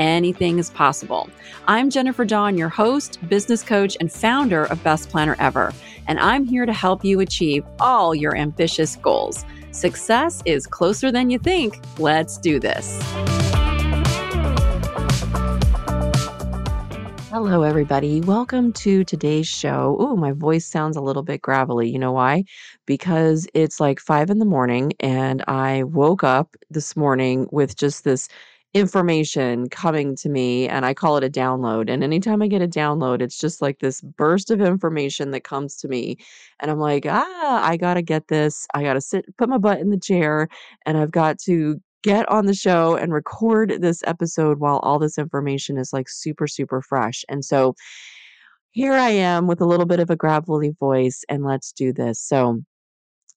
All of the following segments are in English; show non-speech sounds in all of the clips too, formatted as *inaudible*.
anything is possible. I'm Jennifer Dawn, your host, business coach, and founder of Best Planner Ever, and I'm here to help you achieve all your ambitious goals. Success is closer than you think. Let's do this. Hello, everybody. Welcome to today's show. Oh, my voice sounds a little bit gravelly. You know why? Because it's like five in the morning, and I woke up this morning with just this information coming to me and I call it a download. And anytime I get a download, it's just like this burst of information that comes to me. And I'm like, ah, I got to get this. I got to sit, put my butt in the chair, and I've got to get on the show and record this episode while all this information is like super, super fresh. And so here I am with a little bit of a gravelly voice, and let's do this. So,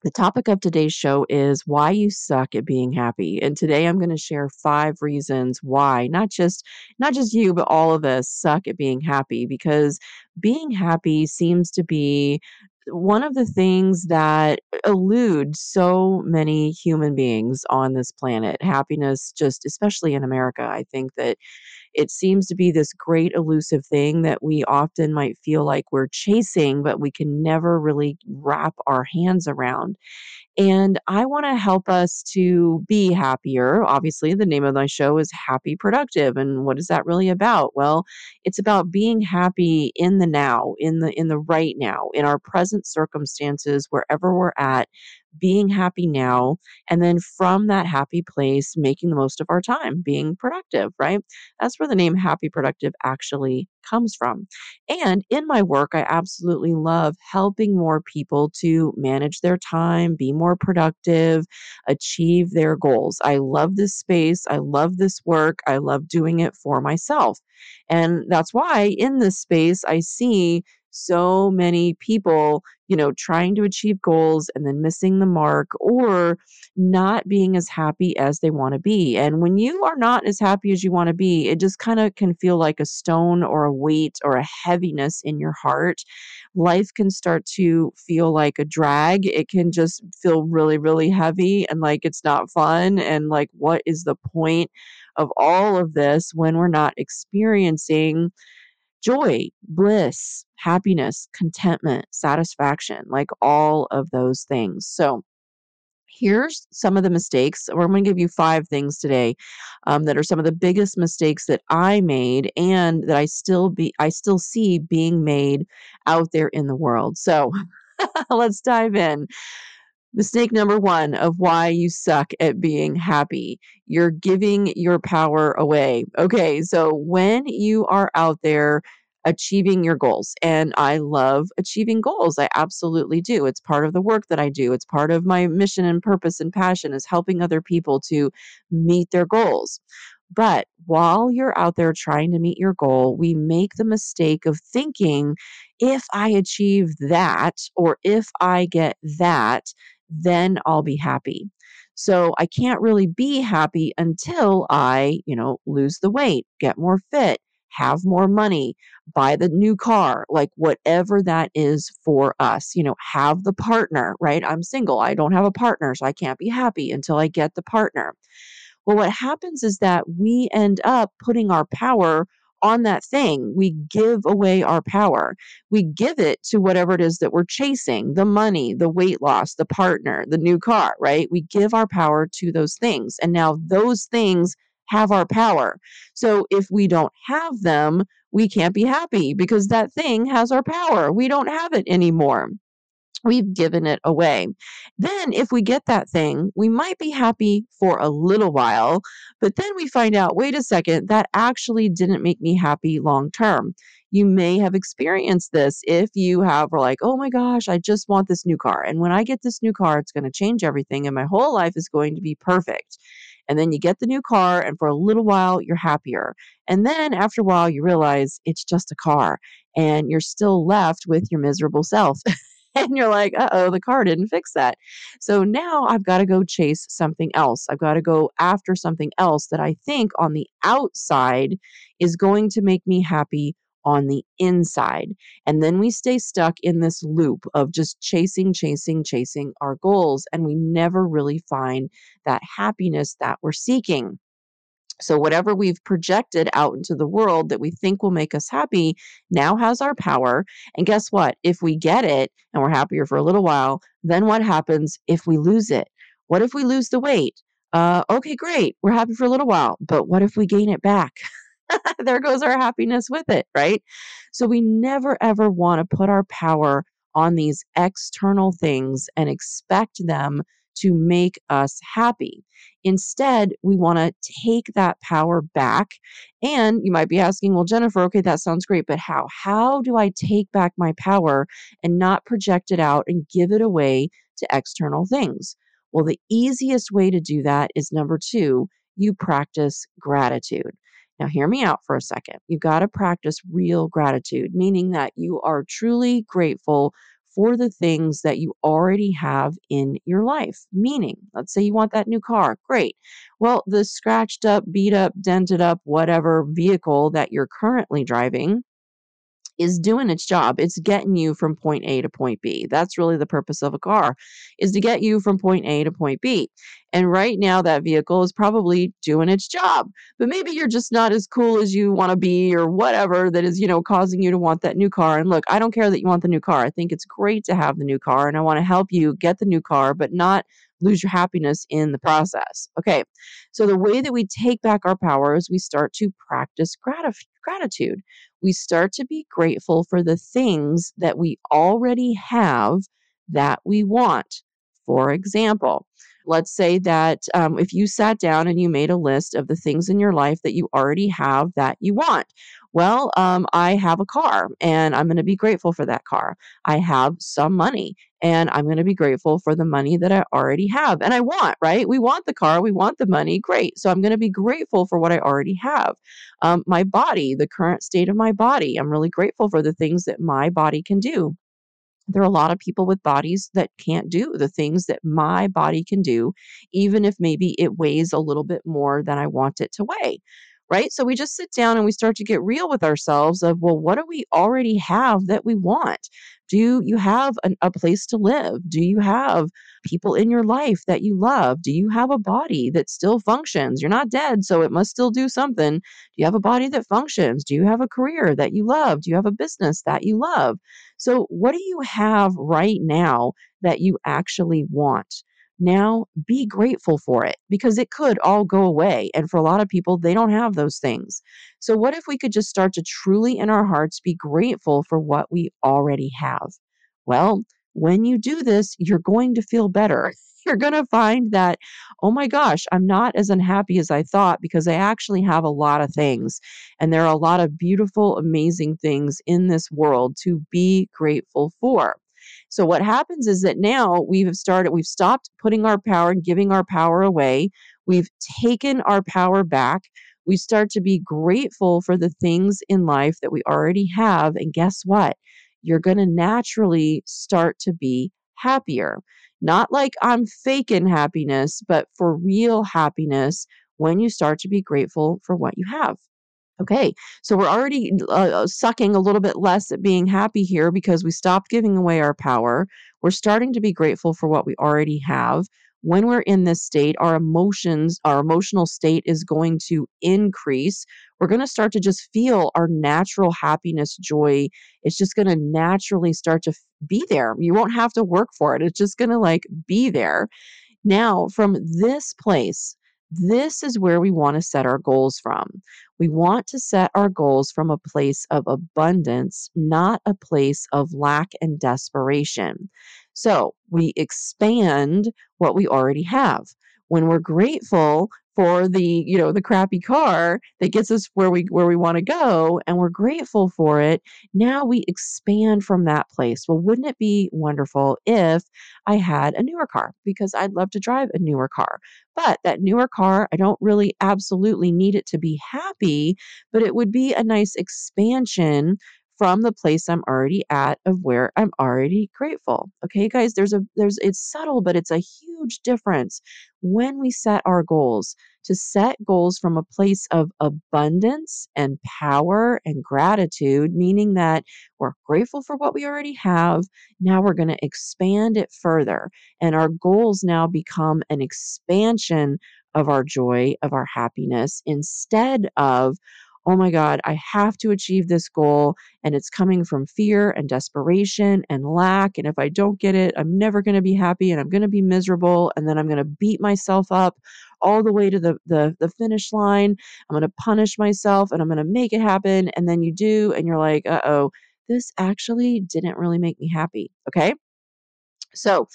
the topic of today's show is why you suck at being happy. And today I'm going to share five reasons why not just not just you but all of us suck at being happy because being happy seems to be one of the things that elude so many human beings on this planet. Happiness just especially in America, I think that it seems to be this great elusive thing that we often might feel like we're chasing, but we can never really wrap our hands around. And I want to help us to be happier. Obviously, the name of my show is Happy Productive. And what is that really about? Well, it's about being happy in the now, in the in the right now, in our present circumstances, wherever we're at, being happy now, and then from that happy place, making the most of our time, being productive, right? That's where the name Happy Productive actually comes from. And in my work, I absolutely love helping more people to manage their time, be more productive, achieve their goals. I love this space. I love this work. I love doing it for myself. And that's why in this space, I see so many people, you know, trying to achieve goals and then missing the mark or not being as happy as they want to be. And when you are not as happy as you want to be, it just kind of can feel like a stone or a weight or a heaviness in your heart. Life can start to feel like a drag. It can just feel really, really heavy and like it's not fun. And like, what is the point of all of this when we're not experiencing? Joy, bliss, happiness, contentment, satisfaction, like all of those things. So, here's some of the mistakes. Or I'm going to give you five things today um, that are some of the biggest mistakes that I made and that I still be I still see being made out there in the world. So *laughs* let's dive in. Mistake number one of why you suck at being happy. You're giving your power away. Okay, so when you are out there achieving your goals, and I love achieving goals, I absolutely do. It's part of the work that I do, it's part of my mission and purpose and passion is helping other people to meet their goals. But while you're out there trying to meet your goal, we make the mistake of thinking if I achieve that or if I get that, then I'll be happy. So I can't really be happy until I, you know, lose the weight, get more fit, have more money, buy the new car, like whatever that is for us, you know, have the partner, right? I'm single. I don't have a partner, so I can't be happy until I get the partner. Well, what happens is that we end up putting our power on that thing. We give away our power. We give it to whatever it is that we're chasing the money, the weight loss, the partner, the new car, right? We give our power to those things. And now those things have our power. So if we don't have them, we can't be happy because that thing has our power. We don't have it anymore we've given it away. Then, if we get that thing, we might be happy for a little while, but then we find out wait a second, that actually didn't make me happy long term. You may have experienced this if you have, are like, oh my gosh, I just want this new car. And when I get this new car, it's going to change everything and my whole life is going to be perfect. And then you get the new car, and for a little while, you're happier. And then after a while, you realize it's just a car and you're still left with your miserable self. *laughs* *laughs* and you're like, uh oh, the car didn't fix that. So now I've got to go chase something else. I've got to go after something else that I think on the outside is going to make me happy on the inside. And then we stay stuck in this loop of just chasing, chasing, chasing our goals. And we never really find that happiness that we're seeking. So, whatever we've projected out into the world that we think will make us happy now has our power. And guess what? If we get it and we're happier for a little while, then what happens if we lose it? What if we lose the weight? Uh, okay, great. We're happy for a little while. But what if we gain it back? *laughs* there goes our happiness with it, right? So we never ever want to put our power on these external things and expect them to make us happy. Instead, we want to take that power back. And you might be asking, well, Jennifer, okay, that sounds great, but how? How do I take back my power and not project it out and give it away to external things? Well, the easiest way to do that is number two, you practice gratitude. Now, hear me out for a second. You've got to practice real gratitude, meaning that you are truly grateful for the things that you already have in your life. Meaning, let's say you want that new car. Great. Well, the scratched up, beat up, dented up, whatever vehicle that you're currently driving is doing its job. It's getting you from point A to point B. That's really the purpose of a car is to get you from point A to point B. And right now that vehicle is probably doing its job. But maybe you're just not as cool as you want to be or whatever that is, you know, causing you to want that new car. And look, I don't care that you want the new car. I think it's great to have the new car and I want to help you get the new car, but not lose your happiness in the process. Okay. So the way that we take back our power is we start to practice grat- gratitude. We start to be grateful for the things that we already have that we want. For example, let's say that um, if you sat down and you made a list of the things in your life that you already have that you want. Well, um, I have a car and I'm going to be grateful for that car. I have some money and I'm going to be grateful for the money that I already have and I want, right? We want the car, we want the money. Great. So I'm going to be grateful for what I already have. Um, my body, the current state of my body, I'm really grateful for the things that my body can do there are a lot of people with bodies that can't do the things that my body can do, even if maybe it weighs a little bit more than I want it to weigh. Right. So we just sit down and we start to get real with ourselves of, well, what do we already have that we want? Do you have an, a place to live? Do you have people in your life that you love? Do you have a body that still functions? You're not dead, so it must still do something. Do you have a body that functions? Do you have a career that you love? Do you have a business that you love? So, what do you have right now that you actually want? Now be grateful for it because it could all go away. And for a lot of people, they don't have those things. So, what if we could just start to truly in our hearts be grateful for what we already have? Well, when you do this, you're going to feel better. *laughs* You're going to find that, oh my gosh, I'm not as unhappy as I thought because I actually have a lot of things. And there are a lot of beautiful, amazing things in this world to be grateful for. So what happens is that now we've started, we've stopped putting our power and giving our power away. We've taken our power back. We start to be grateful for the things in life that we already have. And guess what? You're going to naturally start to be happier. Not like I'm faking happiness, but for real happiness when you start to be grateful for what you have. Okay, so we're already uh, sucking a little bit less at being happy here because we stopped giving away our power. We're starting to be grateful for what we already have. When we're in this state, our emotions, our emotional state is going to increase. We're going to start to just feel our natural happiness, joy. It's just going to naturally start to be there. You won't have to work for it. It's just going to like be there. Now, from this place, this is where we want to set our goals from. We want to set our goals from a place of abundance, not a place of lack and desperation. So we expand what we already have. When we're grateful for the, you know, the crappy car that gets us where we where we want to go and we're grateful for it, now we expand from that place. Well, wouldn't it be wonderful if I had a newer car because I'd love to drive a newer car. But that newer car, I don't really absolutely need it to be happy, but it would be a nice expansion from the place I'm already at of where I'm already grateful. Okay, guys, there's a there's it's subtle, but it's a huge difference when we set our goals. To set goals from a place of abundance and power and gratitude, meaning that we're grateful for what we already have. Now we're going to expand it further. And our goals now become an expansion of our joy, of our happiness, instead of, oh my God, I have to achieve this goal. And it's coming from fear and desperation and lack. And if I don't get it, I'm never going to be happy and I'm going to be miserable. And then I'm going to beat myself up all the way to the, the, the finish line. I'm going to punish myself and I'm going to make it happen. And then you do, and you're like, uh oh, this actually didn't really make me happy. Okay. So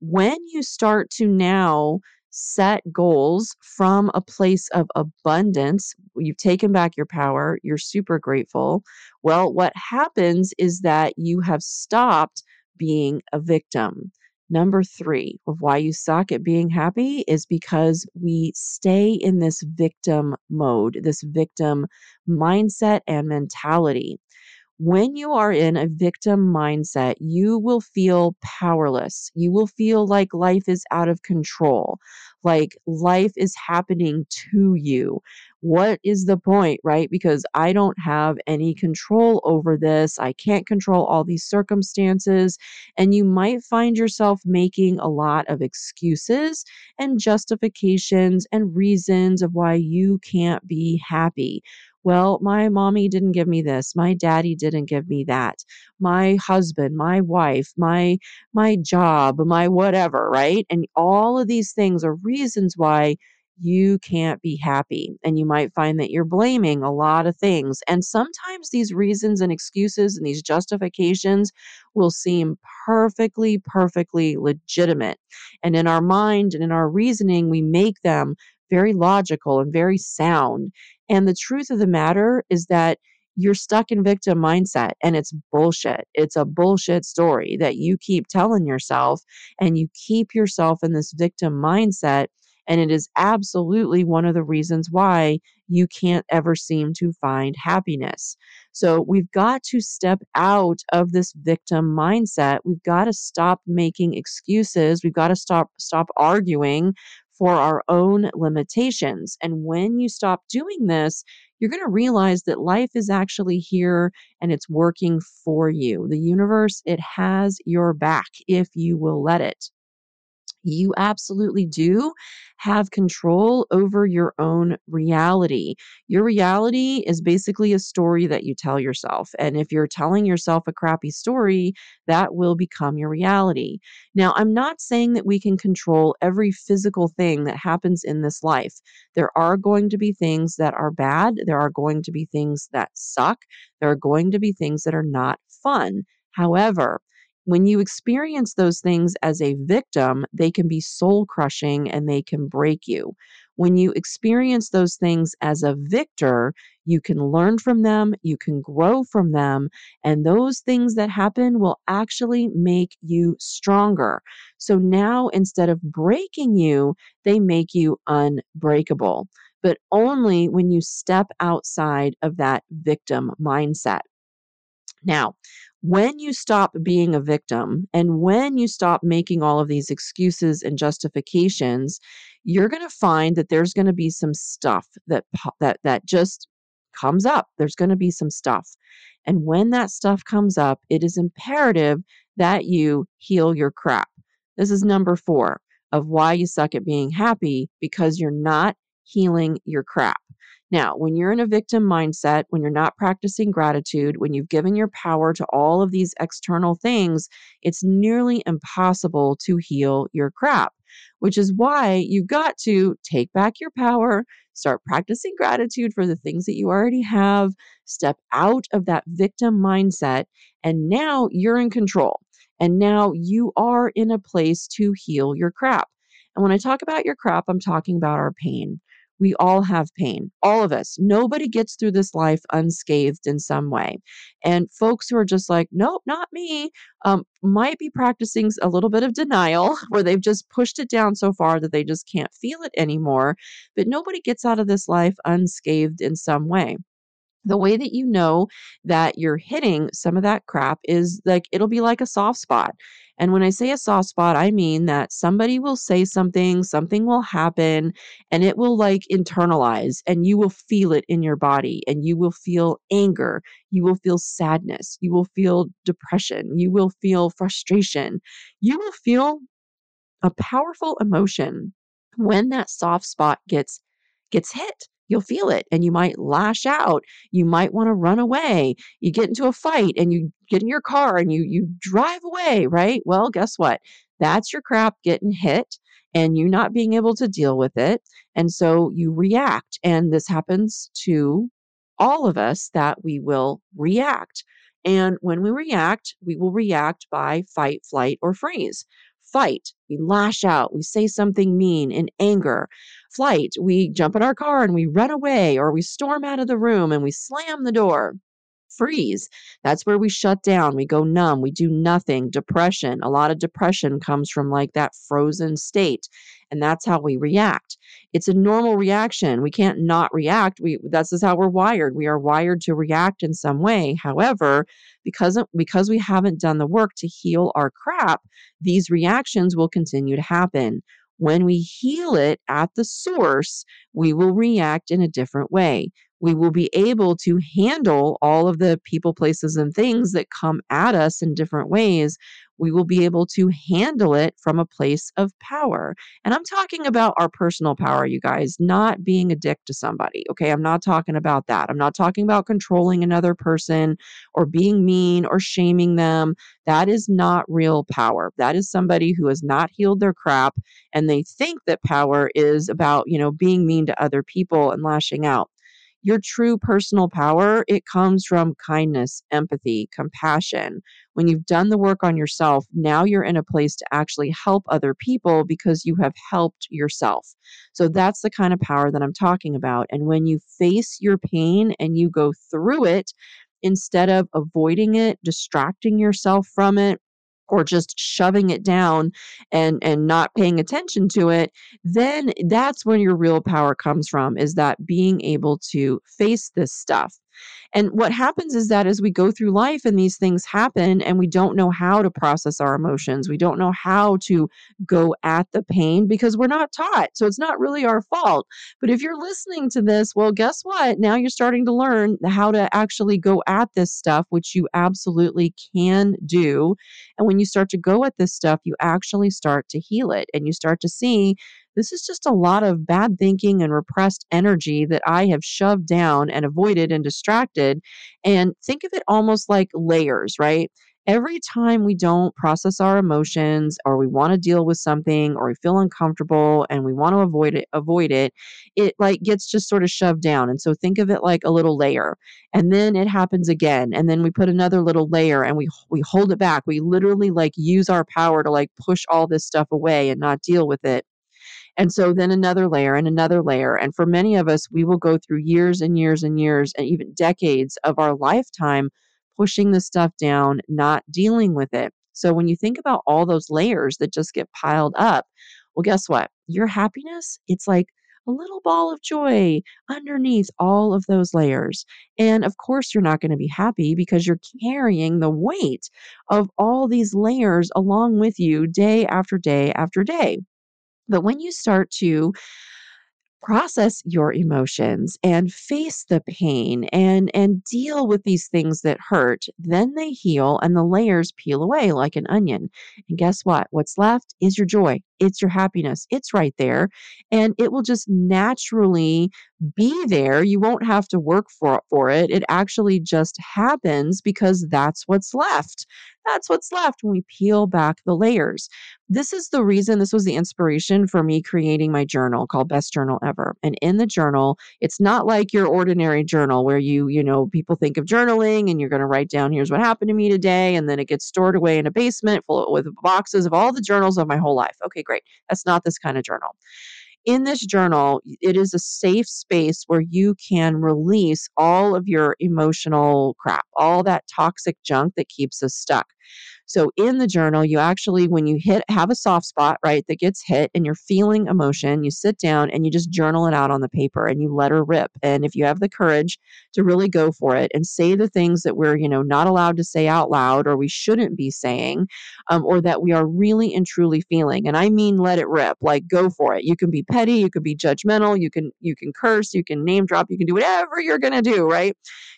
when you start to now set goals from a place of abundance. You've taken back your power. You're super grateful. Well, what happens is that you have stopped being a victim. Number three of why you suck at being happy is because we stay in this victim mode, this victim mindset and mentality. When you are in a victim mindset, you will feel powerless. You will feel like life is out of control, like life is happening to you. What is the point, right? Because I don't have any control over this. I can't control all these circumstances. And you might find yourself making a lot of excuses and justifications and reasons of why you can't be happy well, my mommy didn't give me this. My daddy didn't give me that. My husband, my wife, my my job, my whatever, right? And all of these things are reasons why you can't be happy. And you might find that you're blaming a lot of things. And sometimes these reasons and excuses and these justifications will seem perfectly, perfectly legitimate. And in our mind and in our reasoning, we make them very logical and very sound. And the truth of the matter is that you're stuck in victim mindset and it's bullshit. It's a bullshit story that you keep telling yourself and you keep yourself in this victim mindset. And it is absolutely one of the reasons why you can't ever seem to find happiness. So we've got to step out of this victim mindset. We've got to stop making excuses. We've got to stop stop arguing for our own limitations. And when you stop doing this, you're going to realize that life is actually here and it's working for you. The universe, it has your back if you will let it you absolutely do have control over your own reality. Your reality is basically a story that you tell yourself. And if you're telling yourself a crappy story, that will become your reality. Now, I'm not saying that we can control every physical thing that happens in this life. There are going to be things that are bad, there are going to be things that suck, there are going to be things that are not fun. However, when you experience those things as a victim, they can be soul crushing and they can break you. When you experience those things as a victor, you can learn from them, you can grow from them, and those things that happen will actually make you stronger. So now instead of breaking you, they make you unbreakable, but only when you step outside of that victim mindset. Now, when you stop being a victim and when you stop making all of these excuses and justifications, you're going to find that there's going to be some stuff that that that just comes up. There's going to be some stuff. And when that stuff comes up, it is imperative that you heal your crap. This is number 4 of why you suck at being happy because you're not healing your crap. Now, when you're in a victim mindset, when you're not practicing gratitude, when you've given your power to all of these external things, it's nearly impossible to heal your crap, which is why you've got to take back your power, start practicing gratitude for the things that you already have, step out of that victim mindset, and now you're in control. And now you are in a place to heal your crap. And when I talk about your crap, I'm talking about our pain We all have pain, all of us. Nobody gets through this life unscathed in some way. And folks who are just like, nope, not me, um, might be practicing a little bit of denial *laughs* where they've just pushed it down so far that they just can't feel it anymore. But nobody gets out of this life unscathed in some way the way that you know that you're hitting some of that crap is like it'll be like a soft spot. And when I say a soft spot, I mean that somebody will say something, something will happen, and it will like internalize, and you will feel it in your body, and you will feel anger, you will feel sadness, you will feel depression, you will feel frustration, you will feel a powerful emotion when that soft spot gets gets hit you'll feel it and you might lash out. You might want to run away. You get into a fight and you get in your car and you you drive away, right? Well, guess what? That's your crap getting hit and you not being able to deal with it. And so you react. And this happens to all of us that we will react. And when we react, we will react by fight, flight, or freeze fight, we lash out, we say something mean in anger. Flight, we jump in our car and we run away, or we storm out of the room and we slam the door freeze. That's where we shut down, we go numb, we do nothing. Depression, a lot of depression comes from like that frozen state. And that's how we react. It's a normal reaction. We can't not react. We that's how we're wired. We are wired to react in some way. However, because because we haven't done the work to heal our crap, these reactions will continue to happen. When we heal it at the source, we will react in a different way we will be able to handle all of the people, places, and things that come at us in different ways. We will be able to handle it from a place of power. And I'm talking about our personal power, you guys, not being a dick to somebody. Okay. I'm not talking about that. I'm not talking about controlling another person or being mean or shaming them. That is not real power. That is somebody who has not healed their crap and they think that power is about, you know, being mean to other people and lashing out your true personal power, it comes from kindness, empathy, compassion. When you've done the work on yourself, now you're in a place to actually help other people because you have helped yourself. So that's the kind of power that I'm talking about. And when you face your pain and you go through it, instead of avoiding it, distracting yourself from it, or just shoving it down and and not paying attention to it then that's when your real power comes from is that being able to face this stuff and what happens is that as we go through life and these things happen and we don't know how to process our emotions, we don't know how to go at the pain because we're not taught. So it's not really our fault. But if you're listening to this, well, guess what? Now you're starting to learn how to actually go at this stuff, which you absolutely can do. And when you start to go at this stuff, you actually start to heal it and you start to see this is just a lot of bad thinking and repressed energy that I have shoved down and avoided and distracted. And think of it almost like layers, right? Every time we don't process our emotions or we want to deal with something or we feel uncomfortable and we want to avoid it avoid it it like gets just sort of shoved down and so think of it like a little layer and then it happens again and then we put another little layer and we we hold it back we literally like use our power to like push all this stuff away and not deal with it and so then another layer and another layer. And for many of us, we will go through years and years and years and even decades of our lifetime pushing the stuff down, not dealing with it. So when you think about all those layers that just get piled up, well, guess what? Your happiness, it's like a little ball of joy underneath all of those layers. And of course, you're not going to be happy because you're carrying the weight of all these layers along with you day after day after day. But when you start to process your emotions and face the pain and and deal with these things that hurt then they heal and the layers peel away like an onion. And guess what? What's left is your joy it's your happiness it's right there and it will just naturally be there you won't have to work for for it it actually just happens because that's what's left that's what's left when we peel back the layers. This is the reason, this was the inspiration for me creating my journal called Best Journal Ever. And in the journal, it's not like your ordinary journal where you, you know, people think of journaling and you're going to write down, here's what happened to me today. And then it gets stored away in a basement full with boxes of all the journals of my whole life. Okay, great. That's not this kind of journal in this journal, it is a safe space where you can release all of your emotional crap, all that toxic junk that keeps us stuck. So in the journal, you actually, when you hit, have a soft spot, right, that gets hit and you're feeling emotion, you sit down and you just journal it out on the paper and you let her rip. And if you have the courage to really go for it and say the things that we're, you know, not allowed to say out loud or we shouldn't be saying, um, or that we are really and truly feeling. And I mean, let it rip, like go for it. You can be petty, you can be judgmental, you can, you can curse, you can name drop, you can do whatever you're going to do, right?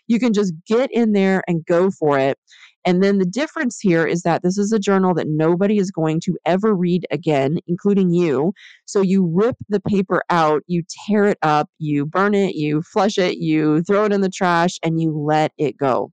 You can just get in there and go for it. And then the difference here is that this is a journal that nobody is going to ever read again, including you. So you rip the paper out, you tear it up, you burn it, you flush it, you throw it in the trash, and you let it go.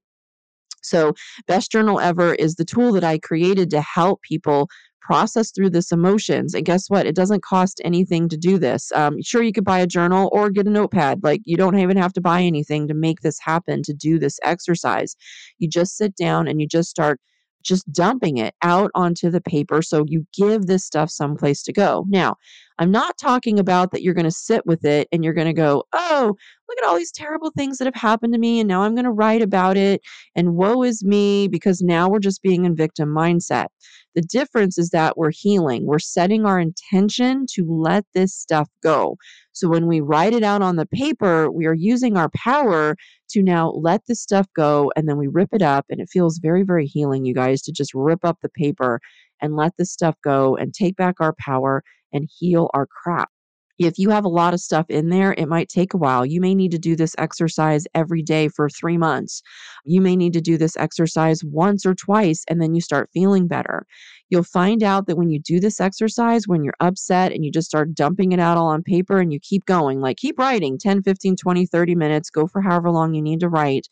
So, Best Journal Ever is the tool that I created to help people process through this emotions. And guess what? It doesn't cost anything to do this. Um, sure, you could buy a journal or get a notepad. Like you don't even have to buy anything to make this happen, to do this exercise. You just sit down and you just start just dumping it out onto the paper. So you give this stuff someplace to go. Now, I'm not talking about that you're going to sit with it and you're going to go, oh, look at all these terrible things that have happened to me. And now I'm going to write about it. And woe is me because now we're just being in victim mindset. The difference is that we're healing. We're setting our intention to let this stuff go. So when we write it out on the paper, we are using our power to now let this stuff go and then we rip it up. And it feels very, very healing, you guys, to just rip up the paper and let this stuff go and take back our power and heal our crap. If you have a lot of stuff in there, it might take a while. You may need to do this exercise every day for three months. You may need to do this exercise once or twice, and then you start feeling better. You'll find out that when you do this exercise, when you're upset and you just start dumping it out all on paper and you keep going, like keep writing 10, 15, 20, 30 minutes, go for however long you need to write.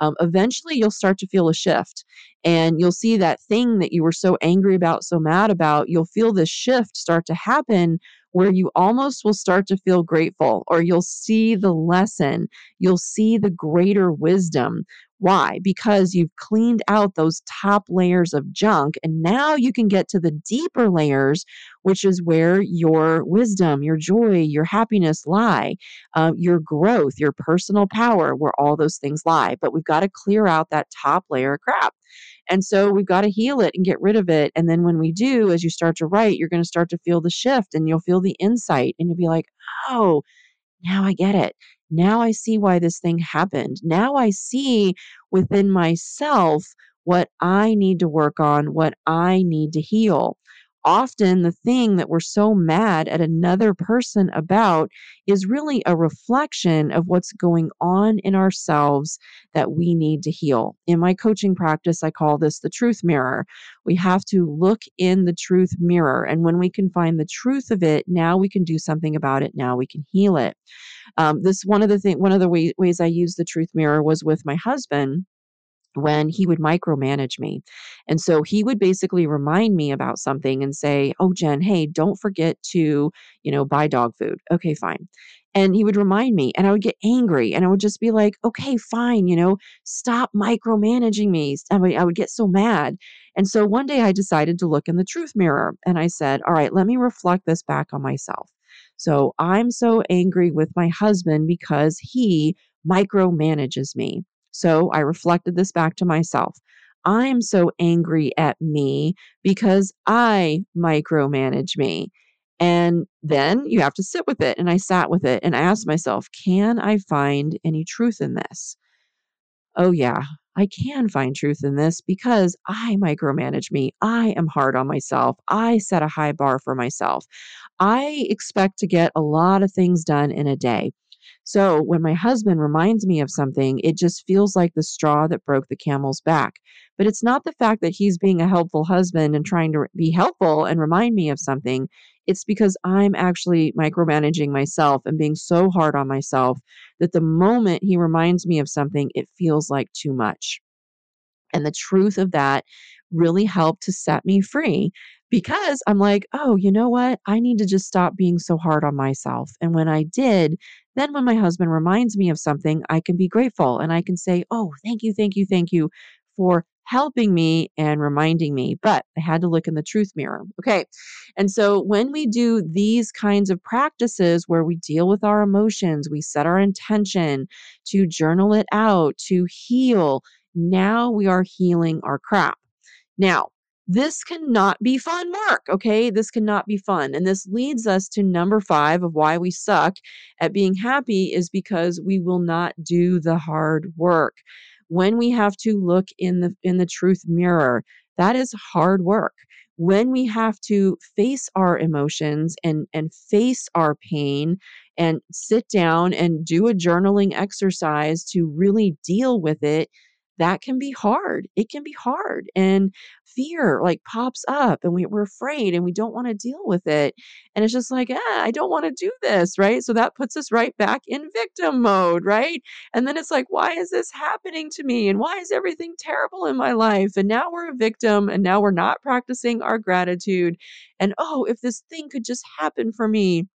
Um, eventually you'll start to feel a shift and you'll see that thing that you were so angry about, so mad about, you'll feel this shift start to happen where you almost will start to feel grateful or you'll see the lesson, you'll see the greater wisdom. Why? Because you've cleaned out those top layers of junk and now you can get to the deeper layers, which is where your wisdom, your joy, your happiness lie, uh, your growth, your personal power, where all those things lie. But we've got to clear out that top layer of crap. And so we've got to heal it and get rid of it. And then when we do, as you start to write, you're going to start to feel the shift and you'll feel the insight and you'll be like, oh, now I get it. Now I see why this thing happened. Now I see within myself what I need to work on, what I need to heal often the thing that we're so mad at another person about is really a reflection of what's going on in ourselves that we need to heal. In my coaching practice, I call this the truth mirror. We have to look in the truth mirror. And when we can find the truth of it, now we can do something about it. Now we can heal it. Um, this one of the thing, one of the way, ways I use the truth mirror was with my husband when he would micromanage me. And so he would basically remind me about something and say, "Oh Jen, hey, don't forget to, you know, buy dog food." Okay, fine. And he would remind me and I would get angry and I would just be like, "Okay, fine, you know, stop micromanaging me." I would, I would get so mad. And so one day I decided to look in the truth mirror and I said, "All right, let me reflect this back on myself." So I'm so angry with my husband because he micromanages me. So I reflected this back to myself. I'm so angry at me because I micromanage me. And then you have to sit with it. And I sat with it and I asked myself, can I find any truth in this? Oh, yeah, I can find truth in this because I micromanage me. I am hard on myself. I set a high bar for myself. I expect to get a lot of things done in a day. So when my husband reminds me of something, it just feels like the straw that broke the camel's back. But it's not the fact that he's being a helpful husband and trying to be helpful and remind me of something. It's because I'm actually micromanaging myself and being so hard on myself that the moment he reminds me of something, it feels like too much. And the truth of that really helped to set me free because I'm like, oh, you know what? I need to just stop being so hard on myself. And when I did, then when my husband reminds me of something, I can be grateful and I can say, oh, thank you, thank you, thank you for helping me and reminding me, but I had to look in the truth mirror. Okay. And so when we do these kinds of practices where we deal with our emotions, we set our intention to journal it out, to heal, now we are healing our crap. Now, this cannot be fun work, okay? This cannot be fun. And this leads us to number five of why we suck at being happy is because we will not do the hard work. When we have to look in the in the truth mirror, that is hard work. When we have to face our emotions and and face our pain and sit down and do a journaling exercise to really deal with it, that can be hard. It can be hard. And fear like pops up and we, we're afraid and we don't want to deal with it. And it's just like, ah, I don't want to do this. Right. So that puts us right back in victim mode. Right. And then it's like, why is this happening to me? And why is everything terrible in my life? And now we're a victim and now we're not practicing our gratitude. And oh, if this thing could just happen for me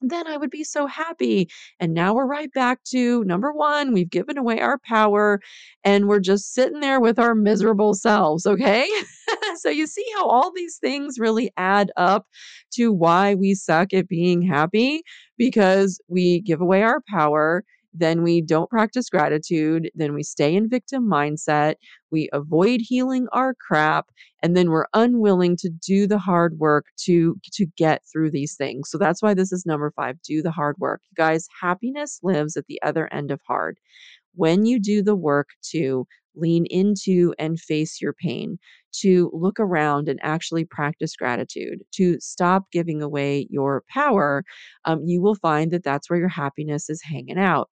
then I would be so happy. And now we're right back to number one, we've given away our power and we're just sitting there with our miserable selves. Okay. *laughs* so you see how all these things really add up to why we suck at being happy because we give away our power then we don't practice gratitude, then we stay in victim mindset, we avoid healing our crap, and then we're unwilling to do the hard work to to get through these things. So that's why this is number 5, do the hard work. You guys, happiness lives at the other end of hard. When you do the work to lean into and face your pain, to look around and actually practice gratitude, to stop giving away your power, um, you will find that that's where your happiness is hanging out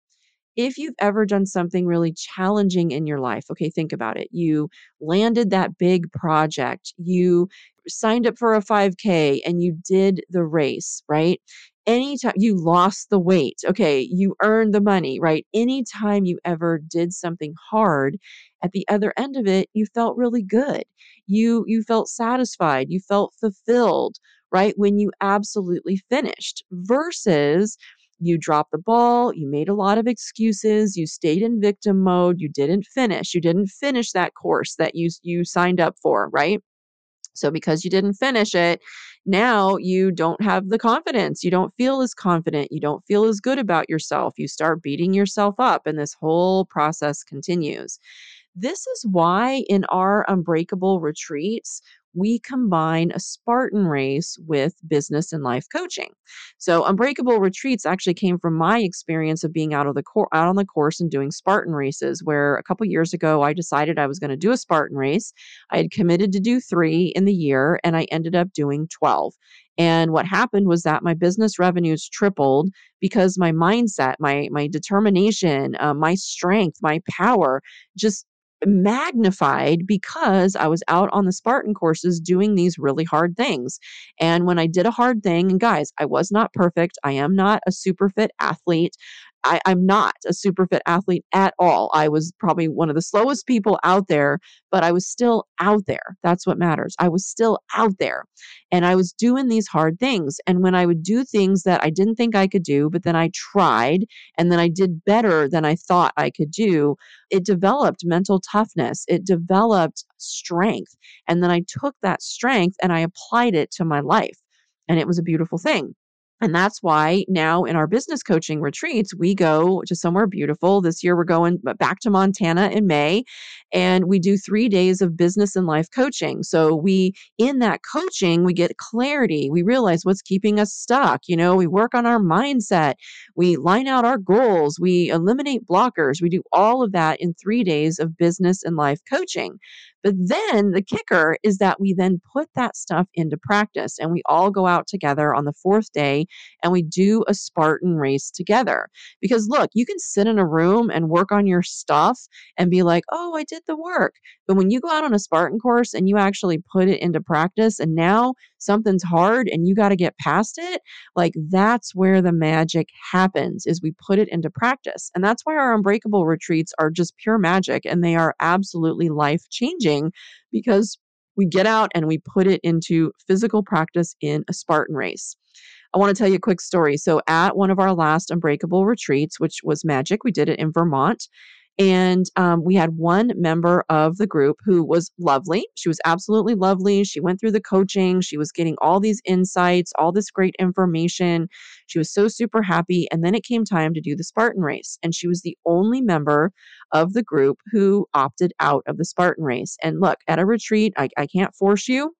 if you've ever done something really challenging in your life, okay, think about it. You landed that big project, you signed up for a 5K and you did the race, right? Anytime you lost the weight, okay, you earned the money, right? Anytime you ever did something hard, at the other end of it, you felt really good. You you felt satisfied, you felt fulfilled, right? When you absolutely finished versus you dropped the ball, you made a lot of excuses, you stayed in victim mode, you didn't finish. You didn't finish that course that you you signed up for, right? So because you didn't finish it, now you don't have the confidence. You don't feel as confident. You don't feel as good about yourself. You start beating yourself up and this whole process continues. This is why in our unbreakable retreats, we combine a Spartan race with business and life coaching. So Unbreakable Retreats actually came from my experience of being out of the cor- out on the course and doing Spartan races where a couple years ago I decided I was going to do a Spartan race. I had committed to do 3 in the year and I ended up doing 12. And what happened was that my business revenues tripled because my mindset, my my determination, uh, my strength, my power just magnified because I was out on the Spartan courses doing these really hard things. And when I did a hard thing, and guys, I was not perfect. I am not a super fit athlete. I, am not a super fit athlete at all. I was probably one of the slowest people out there, but I was still out there. That's what matters. I was still out there and I was doing these hard things. And when I would do things that I didn't think I could do, but then I tried and then I did better than I thought I could do, it developed mental toughness. It developed strength. And then I took that strength and I applied it to my life. And it was a beautiful thing. And that's why now in our business coaching retreats, we go to somewhere beautiful. This year, we're going back to Montana in May, and we do three days of business and life coaching. So, we, in that coaching, we get clarity. We realize what's keeping us stuck. You know, we work on our mindset, we line out our goals, we eliminate blockers. We do all of that in three days of business and life coaching. But then the kicker is that we then put that stuff into practice and we all go out together on the fourth day and we do a Spartan race together. Because look, you can sit in a room and work on your stuff and be like, oh, I did the work. But when you go out on a Spartan course and you actually put it into practice and now something's hard and you got to get past it, like that's where the magic happens is we put it into practice. And that's why our unbreakable retreats are just pure magic and they are absolutely life changing because we get out and we put it into physical practice in a Spartan race. I want to tell you a quick story. So, at one of our last Unbreakable retreats, which was magic, we did it in Vermont. And um, we had one member of the group who was lovely. She was absolutely lovely. She went through the coaching, she was getting all these insights, all this great information. She was so super happy. And then it came time to do the Spartan race. And she was the only member of the group who opted out of the Spartan race. And look, at a retreat, I, I can't force you.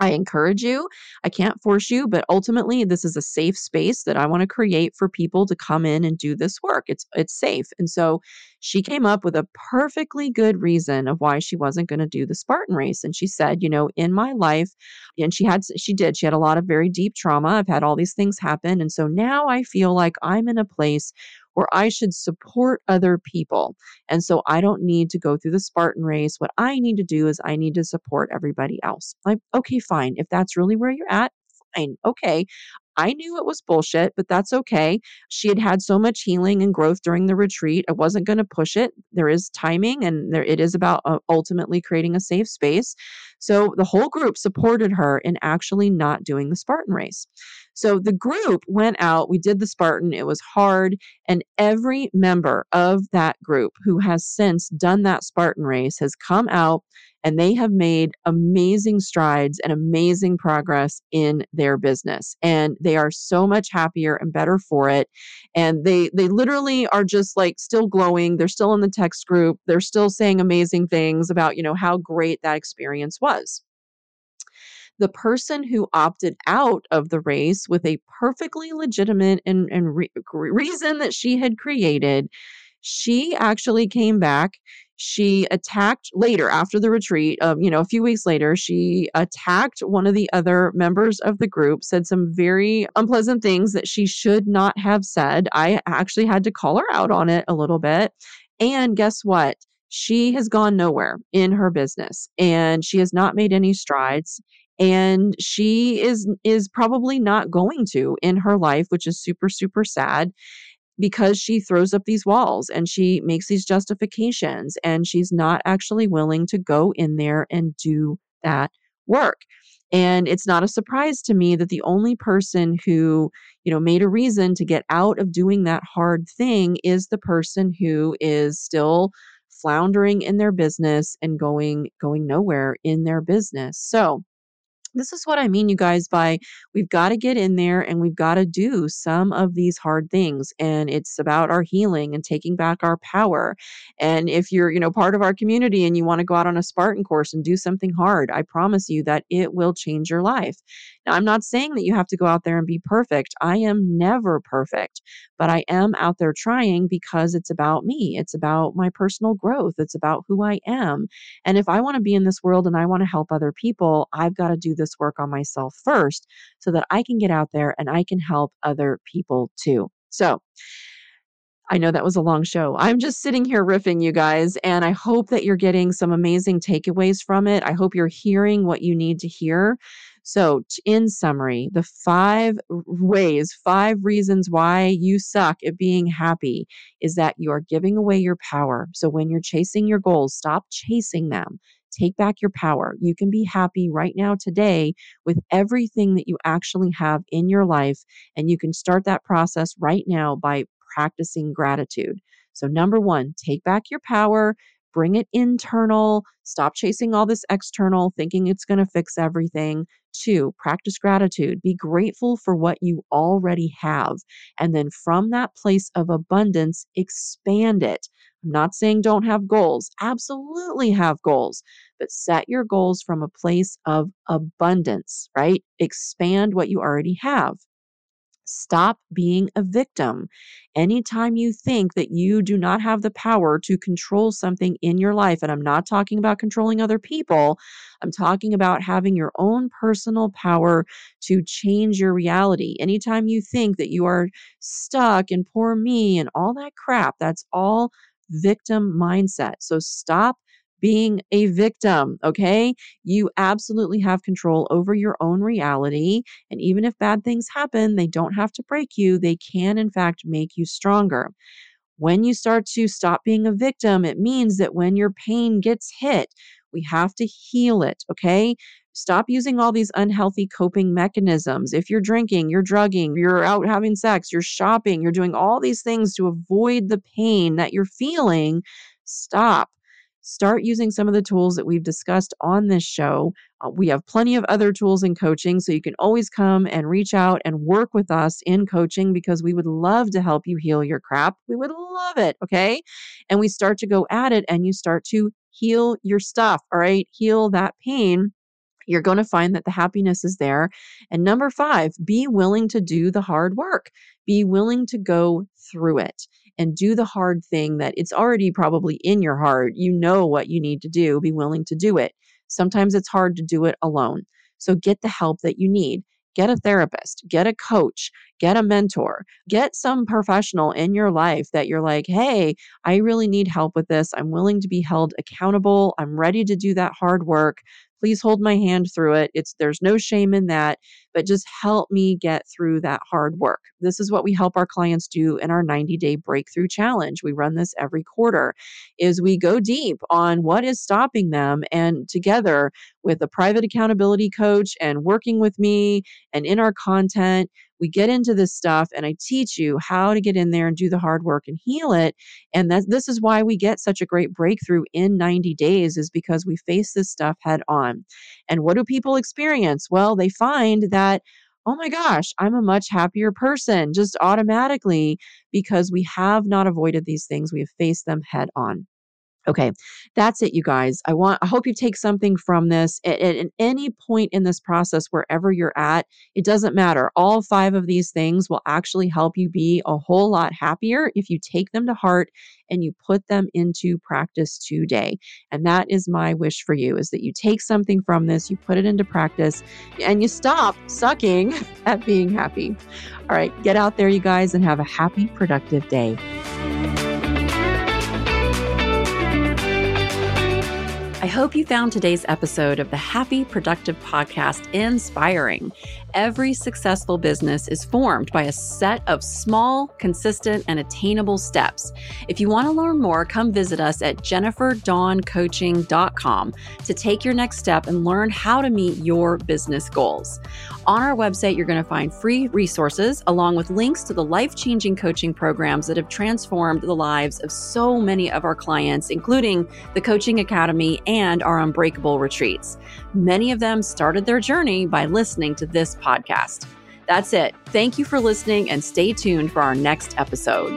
I encourage you. I can't force you, but ultimately this is a safe space that I want to create for people to come in and do this work. It's it's safe. And so she came up with a perfectly good reason of why she wasn't going to do the Spartan race and she said, you know, in my life and she had she did, she had a lot of very deep trauma. I've had all these things happen and so now I feel like I'm in a place where I should support other people. And so I don't need to go through the Spartan race. What I need to do is I need to support everybody else. Like, okay, fine. If that's really where you're at, fine. Okay. I knew it was bullshit, but that's okay. She had had so much healing and growth during the retreat. I wasn't going to push it. There is timing and there it is about uh, ultimately creating a safe space. So the whole group supported her in actually not doing the Spartan race. So the group went out, we did the Spartan, it was hard, and every member of that group who has since done that Spartan race has come out and they have made amazing strides and amazing progress in their business and they are so much happier and better for it and they they literally are just like still glowing they're still in the text group they're still saying amazing things about you know how great that experience was the person who opted out of the race with a perfectly legitimate and, and re- reason that she had created she actually came back she attacked later after the retreat um, you know a few weeks later she attacked one of the other members of the group said some very unpleasant things that she should not have said. I actually had to call her out on it a little bit. And guess what she has gone nowhere in her business and she has not made any strides and she is is probably not going to in her life which is super super sad because she throws up these walls and she makes these justifications and she's not actually willing to go in there and do that work. And it's not a surprise to me that the only person who, you know, made a reason to get out of doing that hard thing is the person who is still floundering in their business and going going nowhere in their business. So, this is what I mean, you guys, by we've got to get in there and we've got to do some of these hard things. And it's about our healing and taking back our power. And if you're, you know, part of our community and you want to go out on a Spartan course and do something hard, I promise you that it will change your life. Now, I'm not saying that you have to go out there and be perfect. I am never perfect, but I am out there trying because it's about me. It's about my personal growth. It's about who I am. And if I want to be in this world and I want to help other people, I've got to do this work on myself first so that I can get out there and I can help other people too. So, I know that was a long show. I'm just sitting here riffing, you guys, and I hope that you're getting some amazing takeaways from it. I hope you're hearing what you need to hear. So, in summary, the five ways, five reasons why you suck at being happy is that you are giving away your power. So, when you're chasing your goals, stop chasing them. Take back your power. You can be happy right now, today, with everything that you actually have in your life. And you can start that process right now by practicing gratitude. So, number one, take back your power, bring it internal, stop chasing all this external, thinking it's going to fix everything. Two, practice gratitude. Be grateful for what you already have. And then from that place of abundance, expand it. I'm not saying don't have goals, absolutely have goals, but set your goals from a place of abundance, right? Expand what you already have. Stop being a victim. Anytime you think that you do not have the power to control something in your life, and I'm not talking about controlling other people, I'm talking about having your own personal power to change your reality. Anytime you think that you are stuck and poor me and all that crap, that's all victim mindset. So stop being a victim, okay? You absolutely have control over your own reality. And even if bad things happen, they don't have to break you, they can, in fact, make you stronger. When you start to stop being a victim, it means that when your pain gets hit, we have to heal it, okay? Stop using all these unhealthy coping mechanisms. If you're drinking, you're drugging, you're out having sex, you're shopping, you're doing all these things to avoid the pain that you're feeling, stop start using some of the tools that we've discussed on this show. Uh, we have plenty of other tools in coaching, so you can always come and reach out and work with us in coaching because we would love to help you heal your crap. We would love it. Okay. And we start to go at it and you start to heal your stuff. All right. Heal that pain you're going to find that the happiness is there. And number five, be willing to do the hard work. Be willing to go through it and do the hard thing that it's already probably in your heart. You know what you need to do. Be willing to do it. Sometimes it's hard to do it alone. So get the help that you need. Get a therapist, get a coach, get a mentor, get some professional in your life that you're like, hey, I really need help with this. I'm willing to be held accountable. I'm ready to do that hard work please hold my hand through it. It's there's no shame in that, but just help me get through that hard work. This is what we help our clients do in our 90-day breakthrough challenge. We run this every quarter is we go deep on what is stopping them and together with a private accountability coach and working with me and in our content we get into this stuff and I teach you how to get in there and do the hard work and heal it. And that this is why we get such a great breakthrough in 90 days is because we face this stuff head on. And what do people experience? Well, they find that oh my gosh, I'm a much happier person just automatically because we have not avoided these things. We have faced them head on. Okay, that's it, you guys. I want, I hope you take something from this at, at, any point in this process, wherever you're at. It doesn't matter. All five of these things will actually help you be a whole lot happier if you take them to heart and you put them into practice today. And that is my wish for you is that you take something from this, you put it into practice, and you stop sucking *laughs* at being happy. All right, get out there, you guys, and have a happy, productive day. Hope you found today's episode of the Happy Productive Podcast inspiring. Every successful business is formed by a set of small, consistent, and attainable steps. If you want to learn more, come visit us at jenniferdawncoaching.com to take your next step and learn how to meet your business goals. On our website, you're going to find free resources along with links to the life changing coaching programs that have transformed the lives of so many of our clients, including the Coaching Academy and our Unbreakable retreats. Many of them started their journey by listening to this podcast. That's it. Thank you for listening and stay tuned for our next episode.